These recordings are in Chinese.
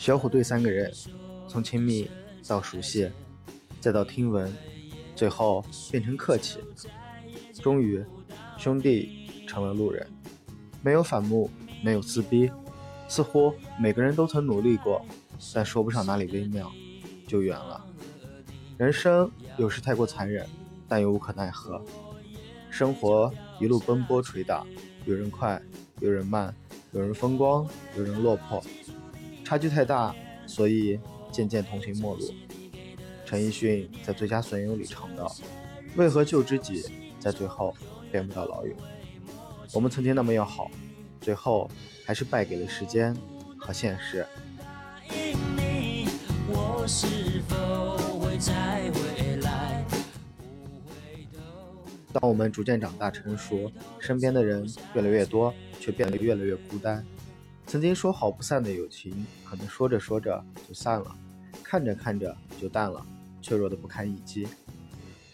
小虎队三个人，从亲密到熟悉，再到听闻，最后变成客气，终于兄弟成了路人，没有反目，没有撕逼，似乎每个人都曾努力过，但说不上哪里微妙，就远了。人生有时太过残忍，但又无可奈何。生活一路奔波捶打，有人快，有人慢，有人风光，有人落魄。差距太大，所以渐渐同行陌路。陈奕迅在《最佳损友》里唱道：“为何旧知己在最后变不到老友？我们曾经那么要好，最后还是败给了时间和现实。”当我们逐渐长大成熟，身边的人越来越多，却变得越来越孤单。曾经说好不散的友情，可能说着说着就散了，看着看着就淡了，脆弱的不堪一击。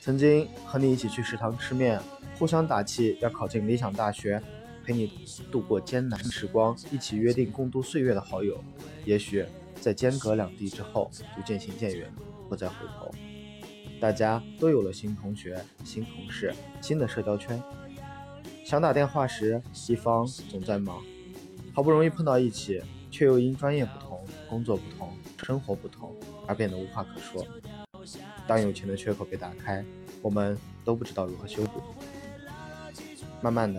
曾经和你一起去食堂吃面，互相打气要考进理想大学，陪你度过艰难时光，一起约定共度岁月的好友，也许在间隔两地之后就渐行渐远，不再回头。大家都有了新同学、新同事、新的社交圈，想打电话时，一方总在忙。好不容易碰到一起，却又因专业不同、工作不同、生活不同而变得无话可说。当友情的缺口被打开，我们都不知道如何修补。慢慢的，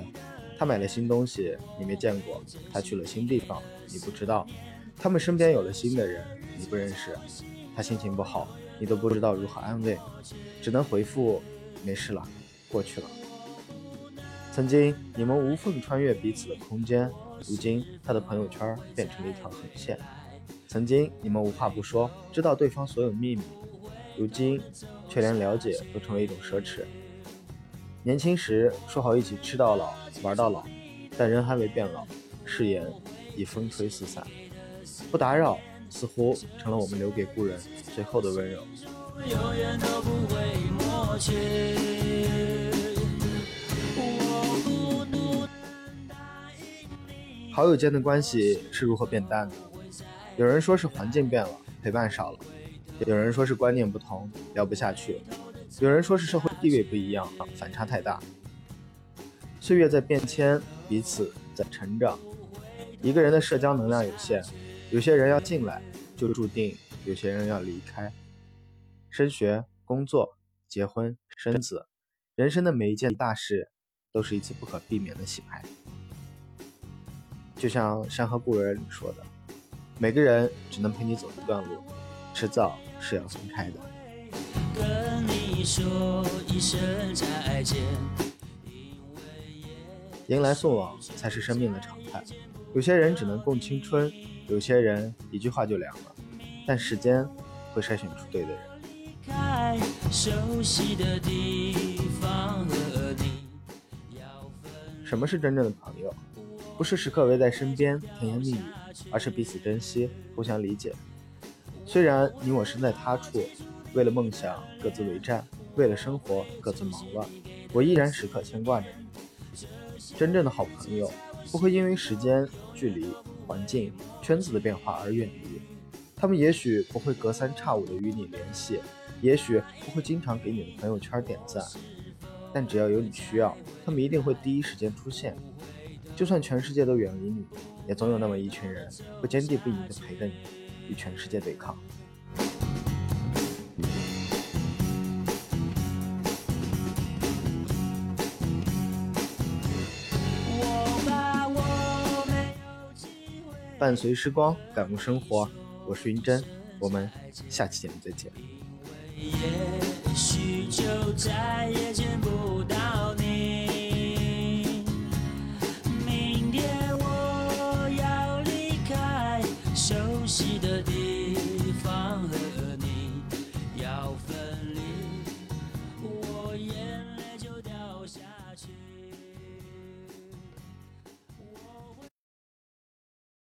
他买了新东西，你没见过；他去了新地方，你不知道；他们身边有了新的人，你不认识；他心情不好，你都不知道如何安慰，只能回复：没事了，过去了。曾经你们无缝穿越彼此的空间。如今，他的朋友圈变成了一条横线。曾经，你们无话不说，知道对方所有秘密；如今，却连了解都成为一种奢侈。年轻时说好一起吃到老、玩到老，但人还未变老，誓言已风吹四散。不打扰，似乎成了我们留给故人最后的温柔。好友间的关系是如何变淡的？有人说是环境变了，陪伴少了；有人说是观念不同，聊不下去；有人说是社会地位不一样，反差太大。岁月在变迁，彼此在成长。一个人的社交能量有限，有些人要进来，就注定有些人要离开。升学、工作、结婚、生子，人生的每一件大事，都是一次不可避免的洗牌。就像《山河故人》里说的，每个人只能陪你走一段路，迟早是要分开的。迎来送往才是生命的常态。有些人只能共青春，有些人一句话就凉了。但时间会筛选出对的人。什么是真正的朋友？不是时刻围在身边甜言蜜语，而是彼此珍惜、互相理解。虽然你我身在他处，为了梦想各自为战，为了生活各自忙乱，我依然时刻牵挂着你。真正的好朋友不会因为时间、距离、环境、圈子的变化而远离。他们也许不会隔三差五的与你联系，也许不会经常给你的朋友圈点赞，但只要有你需要，他们一定会第一时间出现。就算全世界都远离你，也总有那么一群人会坚定不移地陪着你，与全世界对抗。伴随时光，感悟生活。我是云真，我们下期节目再见。也许就再也见不